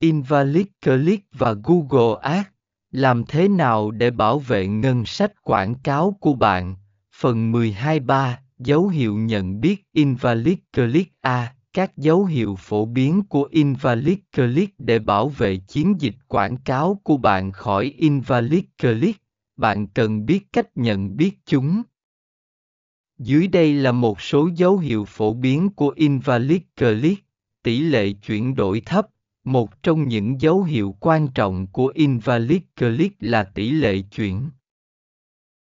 Invalid Click và Google Ads. Làm thế nào để bảo vệ ngân sách quảng cáo của bạn? Phần 12.3 Dấu hiệu nhận biết Invalid Click A Các dấu hiệu phổ biến của Invalid Click để bảo vệ chiến dịch quảng cáo của bạn khỏi Invalid Click, bạn cần biết cách nhận biết chúng. Dưới đây là một số dấu hiệu phổ biến của Invalid Click. Tỷ lệ chuyển đổi thấp. Một trong những dấu hiệu quan trọng của Invalid Click là tỷ lệ chuyển.